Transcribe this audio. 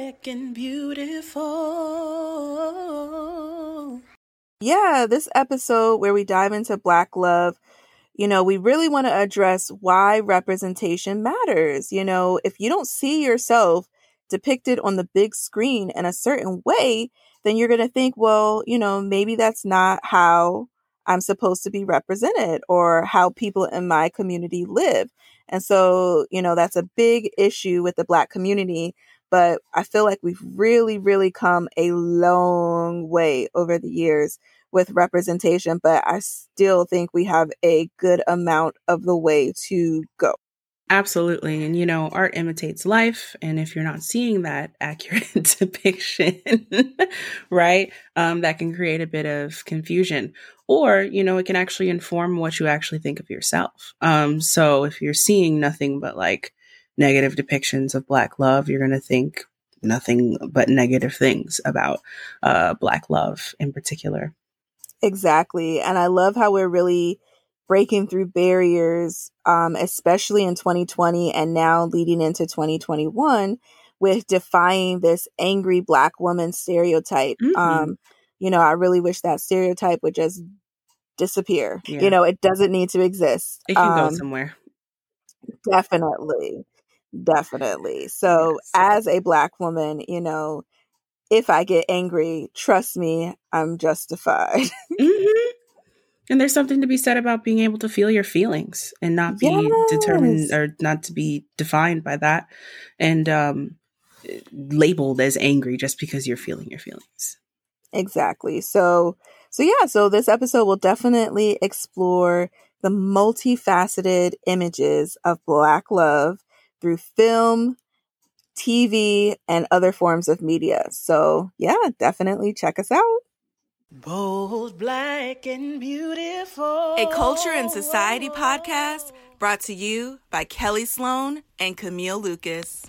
black and beautiful. Yeah, this episode where we dive into Black love, you know, we really want to address why representation matters. You know, if you don't see yourself depicted on the big screen in a certain way, then you're going to think, well, you know, maybe that's not how I'm supposed to be represented or how people in my community live. And so, you know, that's a big issue with the Black community. But I feel like we've really, really come a long way over the years with representation, but I still think we have a good amount of the way to go. Absolutely. And, you know, art imitates life. And if you're not seeing that accurate depiction, right, um, that can create a bit of confusion. Or, you know, it can actually inform what you actually think of yourself. Um, so if you're seeing nothing but like negative depictions of Black love, you're going to think nothing but negative things about uh, Black love in particular. Exactly. And I love how we're really breaking through barriers, um, especially in 2020 and now leading into 2021 with defying this angry black woman stereotype. Mm-hmm. Um, you know, I really wish that stereotype would just disappear. Yeah. You know, it doesn't need to exist. It can um, go somewhere. Definitely. Definitely. So, yes. as a black woman, you know, if I get angry, trust me, I'm justified. mm-hmm. And there's something to be said about being able to feel your feelings and not be yes. determined or not to be defined by that and um, labeled as angry just because you're feeling your feelings. Exactly. So, so yeah, so this episode will definitely explore the multifaceted images of Black love through film, TV, and other forms of media. So, yeah, definitely check us out. Bold, black, and beautiful. A Culture and Society podcast brought to you by Kelly Sloan and Camille Lucas.